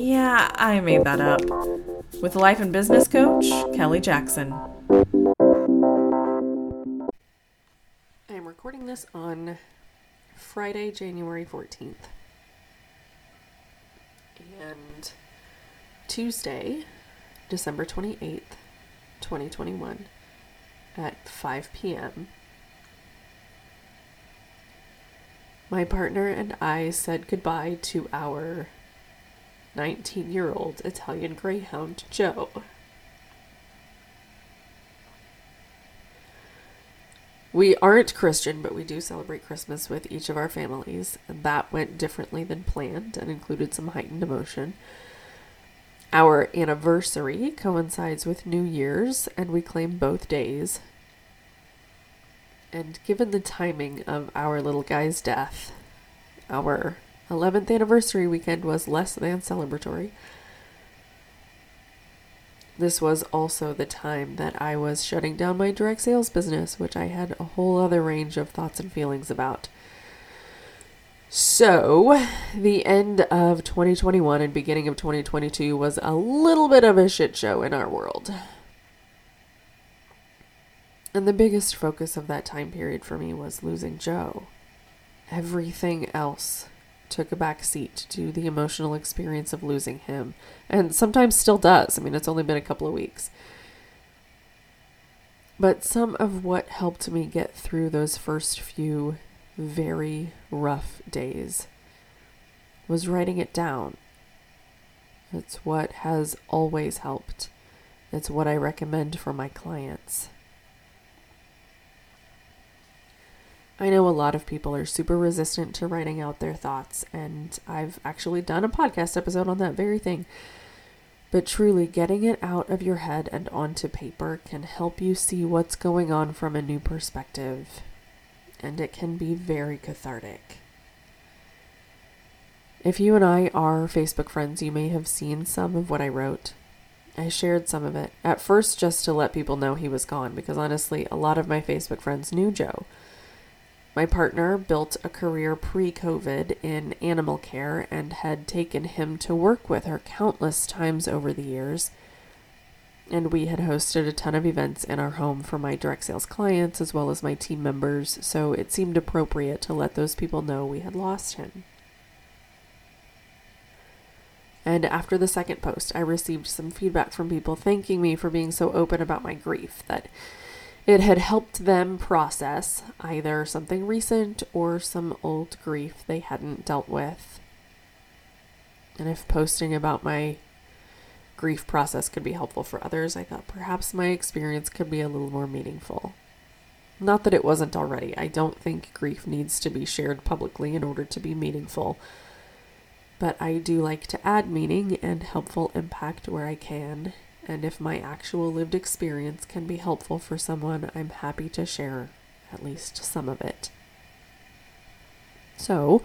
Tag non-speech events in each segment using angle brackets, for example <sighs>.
yeah, I made that up, with life and business coach Keli Jackson. I am recording this on Friday, January 14th. And Tuesday, December 28th, 2021, at 5 p.m. My partner and I said goodbye to our 19 year old Italian Greyhound, Joe. We aren't Christian, but we do celebrate Christmas with each of our families, and that went differently than planned and included some heightened emotion. Our anniversary coincides with New Year's, and we claim both days. And given the timing of our little guy's death, our 11th anniversary weekend was less than celebratory. This was also the time that I was shutting down my direct sales business, which I had a whole other range of thoughts and feelings about. So, the end of 2021 and beginning of 2022 was a little bit of a shit show in our world. And the biggest focus of that time period for me was losing Joe. Everything else took a back seat to the emotional experience of losing him, and sometimes still does. I mean, it's only been a couple of weeks. But some of what helped me get through those first few very rough days was writing it down. It's what has always helped. It's what I recommend for my clients. I know a lot of people are super resistant to writing out their thoughts, and I've actually done a podcast episode on that very thing. But truly, getting it out of your head and onto paper can help you see what's going on from a new perspective, and it can be very cathartic. If you and I are Facebook friends, you may have seen some of what I wrote. I shared some of it, at first just to let people know he was gone, because honestly, a lot of my Facebook friends knew Joe. My partner built a career pre COVID in animal care and had taken him to work with her countless times over the years. And we had hosted a ton of events in our home for my direct sales clients as well as my team members, so it seemed appropriate to let those people know we had lost him. And after the second post, I received some feedback from people thanking me for being so open about my grief that it had helped them process either something recent or some old grief they hadn't dealt with. And if posting about my grief process could be helpful for others, I thought perhaps my experience could be a little more meaningful. Not that it wasn't already. I don't think grief needs to be shared publicly in order to be meaningful. But I do like to add meaning and helpful impact where I can, and if my actual lived experience can be helpful for someone, I'm happy to share at least some of it. So,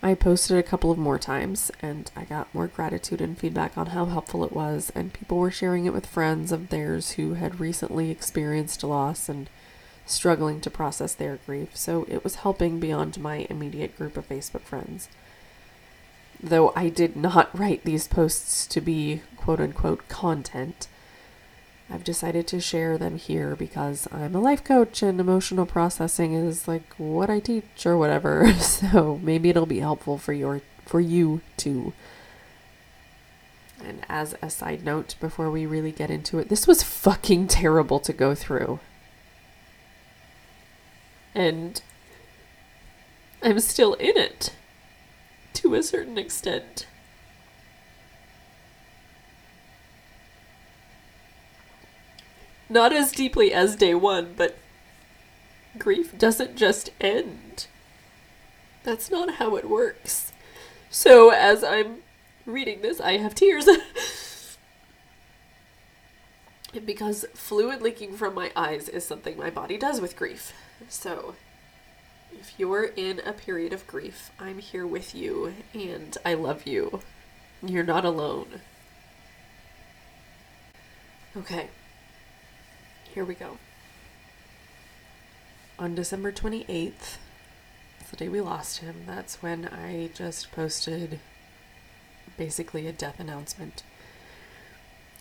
I posted a couple of more times and I got more gratitude and feedback on how helpful it was, and people were sharing it with friends of theirs who had recently experienced loss and struggling to process their grief, so it was helping beyond my immediate group of Facebook friends. Though I did not <laughs> write these posts to be quote unquote content, I've decided to share them here because I'm a life coach and emotional processing is like what I teach or whatever. <laughs> So maybe it'll be helpful for your for you too. And as a side note before we really get into it, this was fucking terrible to go through. And I'm still in it <laughs> to a certain extent. Not as deeply as day one, but grief doesn't just end. That's not how it works. So, as I'm reading this, I have tears. <laughs> because fluid leaking from my eyes is something my body does with grief. So, if you're in a period of grief, I'm here with you and I love you. You're not alone. Okay, here we go. On December 28th, the day we lost him, that's when I just posted basically a death announcement.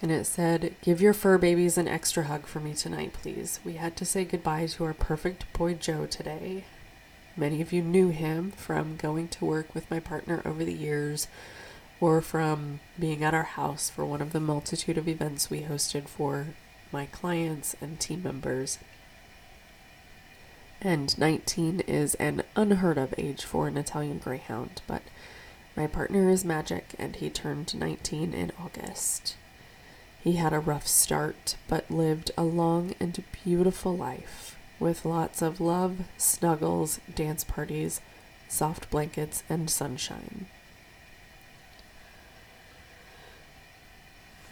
And it said, Give your fur babies an extra hug for me tonight, please. We had to say goodbye to our perfect boy Joe today. Many of you knew him from going to work with my partner over the years or from being at our house for one of the multitude of events we hosted for my clients and team members. And 19 is an unheard of age for an Italian Greyhound, but my partner is magic and he turned 19 in August. He had a rough start, but lived a long and beautiful life with lots of love, snuggles, dance parties, soft blankets, and sunshine.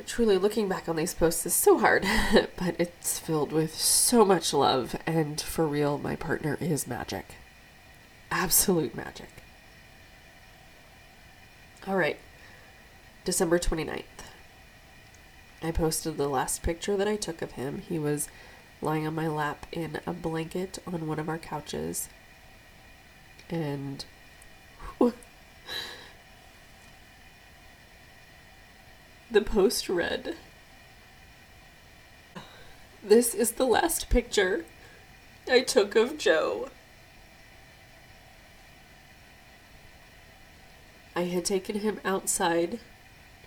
Truly, looking back on these posts is so hard, <laughs> but it's filled with so much love, and for real, my partner is magic. Absolute magic. All right, December 29th. I posted the last picture that I took of him. He was lying on my lap in a blanket on one of our couches. And <laughs> the post read This is the last picture I took of Joe. I had taken him outside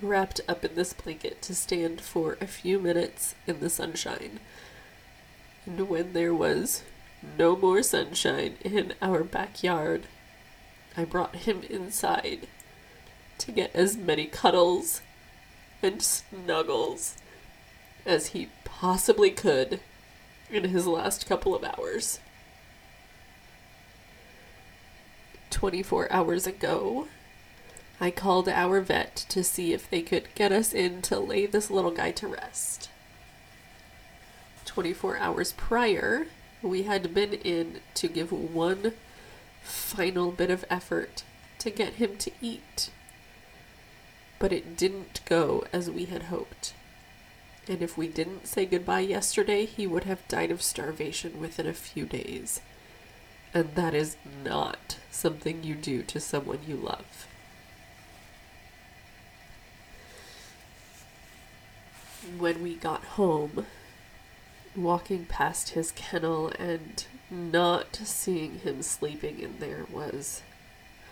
wrapped up in this blanket to stand for a few minutes in the sunshine. And when there was no more sunshine in our backyard, I brought him inside to get as many cuddles and snuggles as he possibly could in his last couple of hours. 24 hours ago, I called our vet to see if they could get us in to lay this little guy to rest. 24 hours prior, we had been in to give one final bit of effort to get him to eat. But it didn't go as we had hoped. And if we didn't say goodbye yesterday, he would have died of starvation within a few days. And that is not something you do to someone you love. when we got home, walking past his kennel and not seeing him sleeping in there was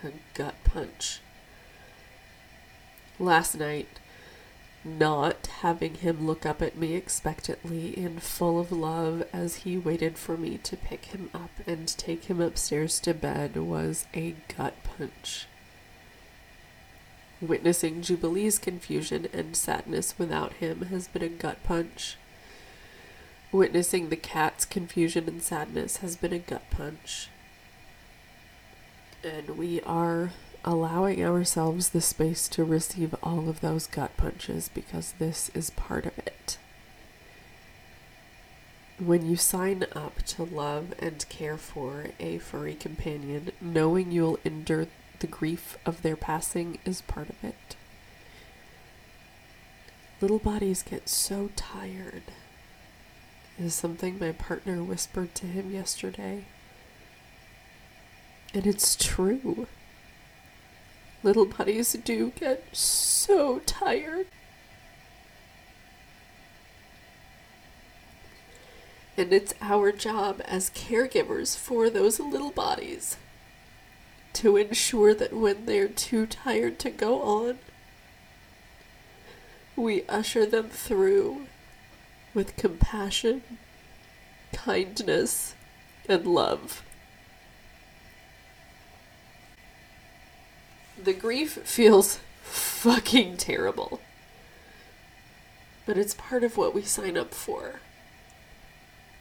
a gut punch. Last night, not having him look up at me expectantly and full of love as he waited for me to pick him up and take him upstairs to bed was a gut punch. Witnessing Jubilee's confusion and sadness without him has been a gut punch. Witnessing the cat's confusion and sadness has been a gut punch. And we are allowing ourselves the space to receive all of those gut punches because this is part of it. When you sign up to love and care for a furry companion, knowing you'll endure the grief of their passing is part of it. Little bodies get so tired, is something my partner whispered to him yesterday. And it's true. Little bodies do get so tired. And it's our job as caregivers for those little bodies to ensure that when they're too tired to go on, we usher them through with compassion, kindness, and love. The grief feels fucking terrible. But it's part of what we sign up for.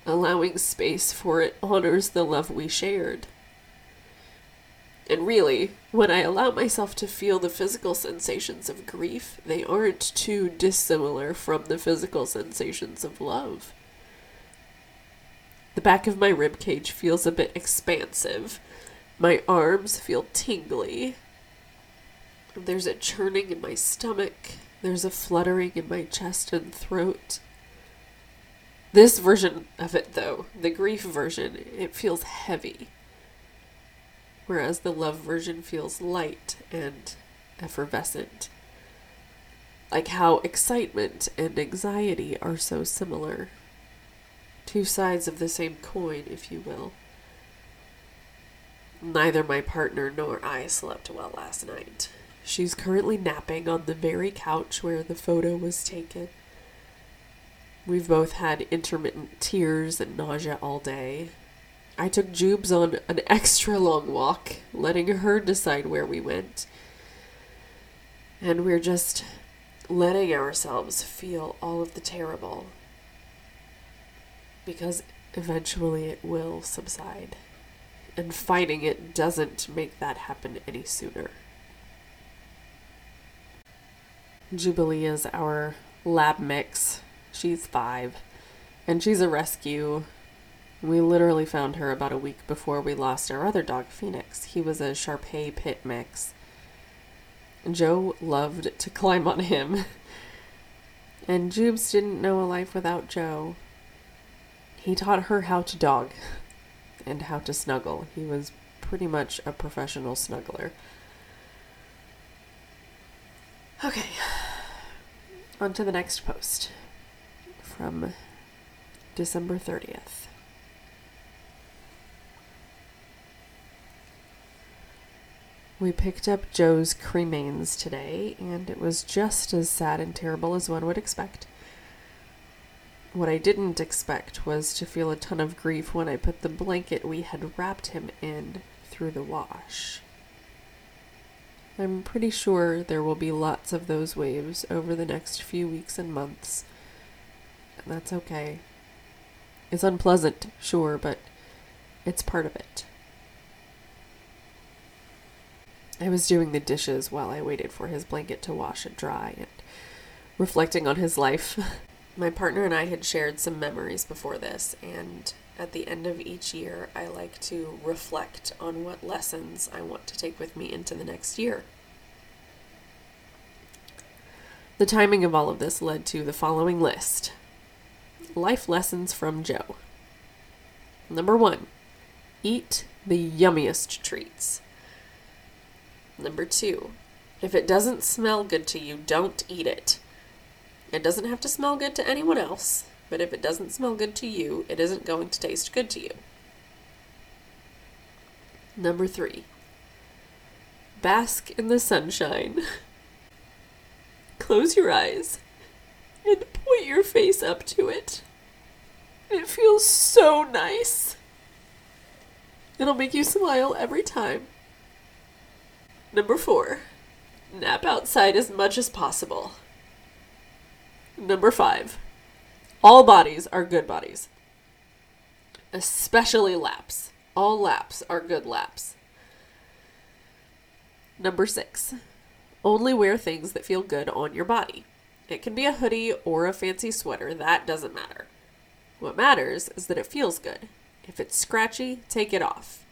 Allowing space for it honors the love we shared And really, when I allow myself to feel the physical sensations of grief, they aren't too dissimilar from the physical sensations of love. The back of my rib cage feels a bit expansive. My arms feel tingly. There's a churning in my stomach. There's a fluttering in my chest and throat. This version of it, though, the grief version, it feels heavy. Whereas the love version feels light and effervescent. Like how excitement and anxiety are so similar. Two sides of the same coin, if you will. Neither my partner nor I slept well last night. She's currently napping on the very couch where the photo was taken. We've both had intermittent tears and nausea all day. I took Jubes on an extra long walk, letting her decide where we went. And we're just letting ourselves feel all of the terrible. Because eventually it will subside. And fighting it doesn't make that happen any sooner. Jubilee is our lab mix She's five, and she's a rescue. We literally found her about a week before we lost our other dog, Phoenix. He was a Shar Pei pit mix. Joe loved to <laughs> climb on him. And Jubes didn't know a life without Joe. He taught her how to dog <laughs> and how to snuggle. He was pretty much a professional snuggler. Okay, <sighs> on to the next post from December 30th. We picked up Joe's cremains today, and it was just as sad and terrible as one would expect. What I didn't expect was to feel a ton of grief when I put the blanket we had wrapped him in through the wash. I'm pretty sure there will be lots of those waves over the next few weeks and months And that's okay. It's unpleasant, sure, but it's part of it. I was doing the dishes while I waited for his blanket to wash and dry and reflecting on his life. <laughs> My partner and I had shared some memories before this, and at the end of each year, I like to reflect on what lessons I want to take with me into the next year. The timing of all of this led to the following list Life lessons from Joe. Number one, eat the yummiest treats. Number two, if it doesn't smell good to you, don't eat it. It doesn't have to smell good to anyone else, but if it doesn't smell good to you, it isn't going to taste good to you. Number three, bask in the sunshine. <laughs> Close your eyes and point your face up to it. It feels so nice. It'll make you smile every time. Number four, nap outside as much as possible. Number five, all bodies are good bodies, especially laps. All laps are good laps. Number six, only wear things that feel good on your body. It can be a hoodie or a fancy sweater, that doesn't matter. What matters is that it feels good. If it's scratchy, take it off.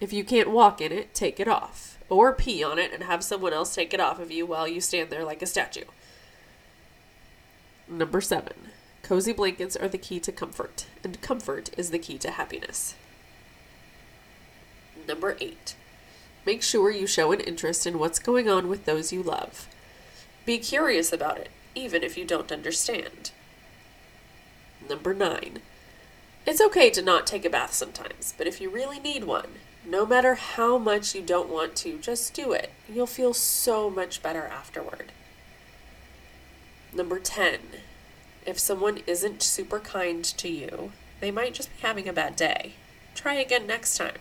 If you can't walk in it, take it off. Or pee on it and have someone else take it off of you while you stand there like a statue. Number seven, cozy blankets are the key to comfort, and comfort is the key to happiness. Number eight, make sure you show an interest in what's going on with those you love. Be curious about it, even if you don't understand. Number nine. It's okay to not take a bath sometimes, but if you really need one, no matter how much you don't want to, just do it. You'll feel so much better afterward. Number 10. If someone isn't super kind to you, they might just be having a bad day. Try again next time.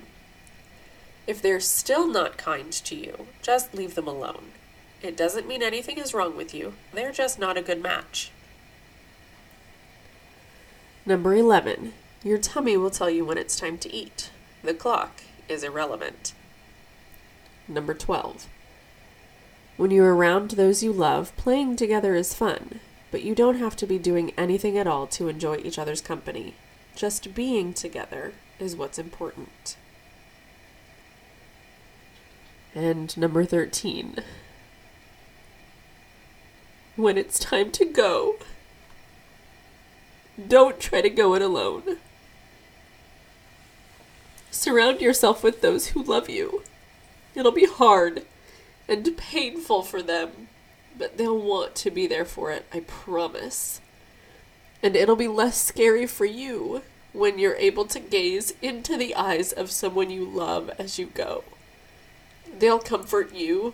If they're still not kind to you, just leave them alone. It doesn't mean anything is wrong with you, they're just not a good match. Number 11. Your tummy will tell you when it's time to eat. The clock is irrelevant. Number 12. When you're around those you love, playing together is fun, but you don't have to be doing anything at all to enjoy each other's company. Just being together is what's important. And number 13. When it's time to go, don't try to go it alone. Surround yourself with those who love you. It'll be hard and painful for them, but they'll want to be there for it, I promise. And it'll be less scary for you when you're able to gaze into the eyes of someone you love as you go. They'll comfort you,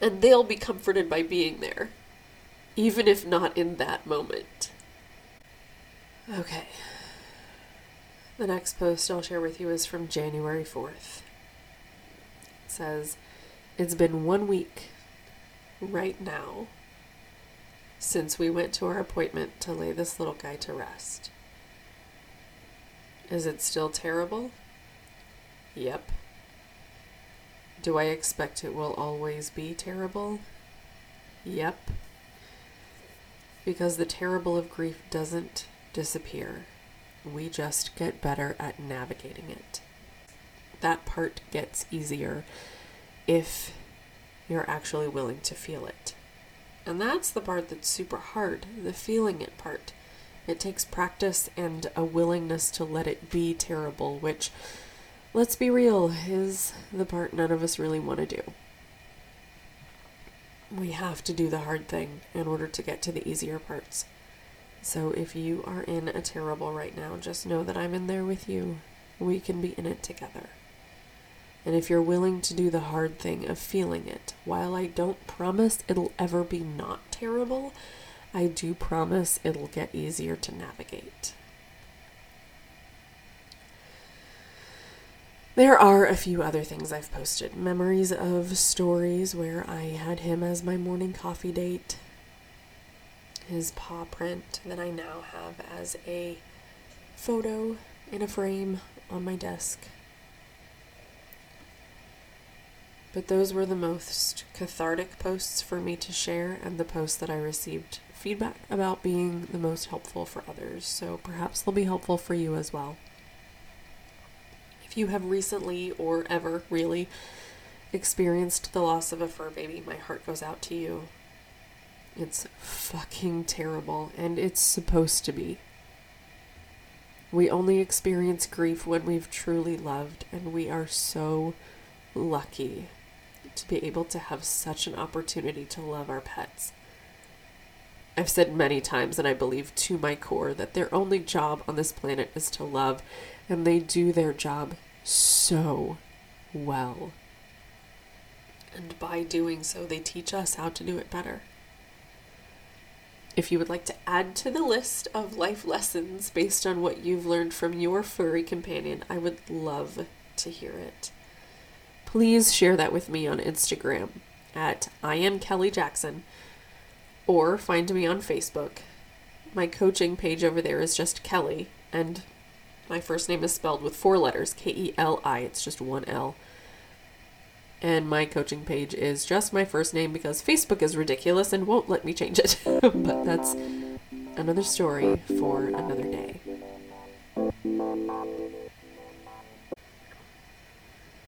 and they'll be comforted by being there, even if not in that moment. Okay. The next post I'll share with you is from January 4th. It says, It's been one week right now since we went to our appointment to lay this little guy to rest. Is it still terrible? Yep. Do I expect it will always be terrible? Yep. Because the terrible of grief doesn't disappear. We just get better at navigating it. That part gets easier if you're actually willing to feel it. And that's the part that's super hard, the feeling it part. It takes practice and a willingness to let it be terrible, which, let's be real, is the part none of us really want to do. We have to do the hard thing in order to get to the easier parts. So if you are in a terrible right now, just know that I'm in there with you. We can be in it together. And if you're willing to do the hard thing of feeling it, while I don't promise it'll ever be not terrible, I do promise it'll get easier to navigate. There are a few other things I've posted. Memories of stories where I had him as my morning coffee date. His paw print that I now have as a photo in a frame on my desk. But those were the most cathartic posts for me to share, and the posts that I received feedback about being the most helpful for others. So perhaps they'll be helpful for you as well. If you have recently or ever really experienced the loss of a fur baby, my heart goes out to you. It's fucking terrible, and it's supposed to be. We only experience grief when we've truly loved, and we are so lucky to be able to have such an opportunity to love our pets. I've said many times, and I believe to my core, that their only job on this planet is to love, and they do their job so well. And by doing so, they teach us how to do it better. If you would like to add to the list of life lessons based on what you've learned from your furry companion, I would love to hear it please share that with me on Instagram at I am Keli Jackson or find me on Facebook. My coaching page over there is just Keli, and my first name is spelled with four letters K E L I. It's just one L and my coaching page is just my first name because Facebook is ridiculous and won't let me change it. <laughs> but that's another story for another day.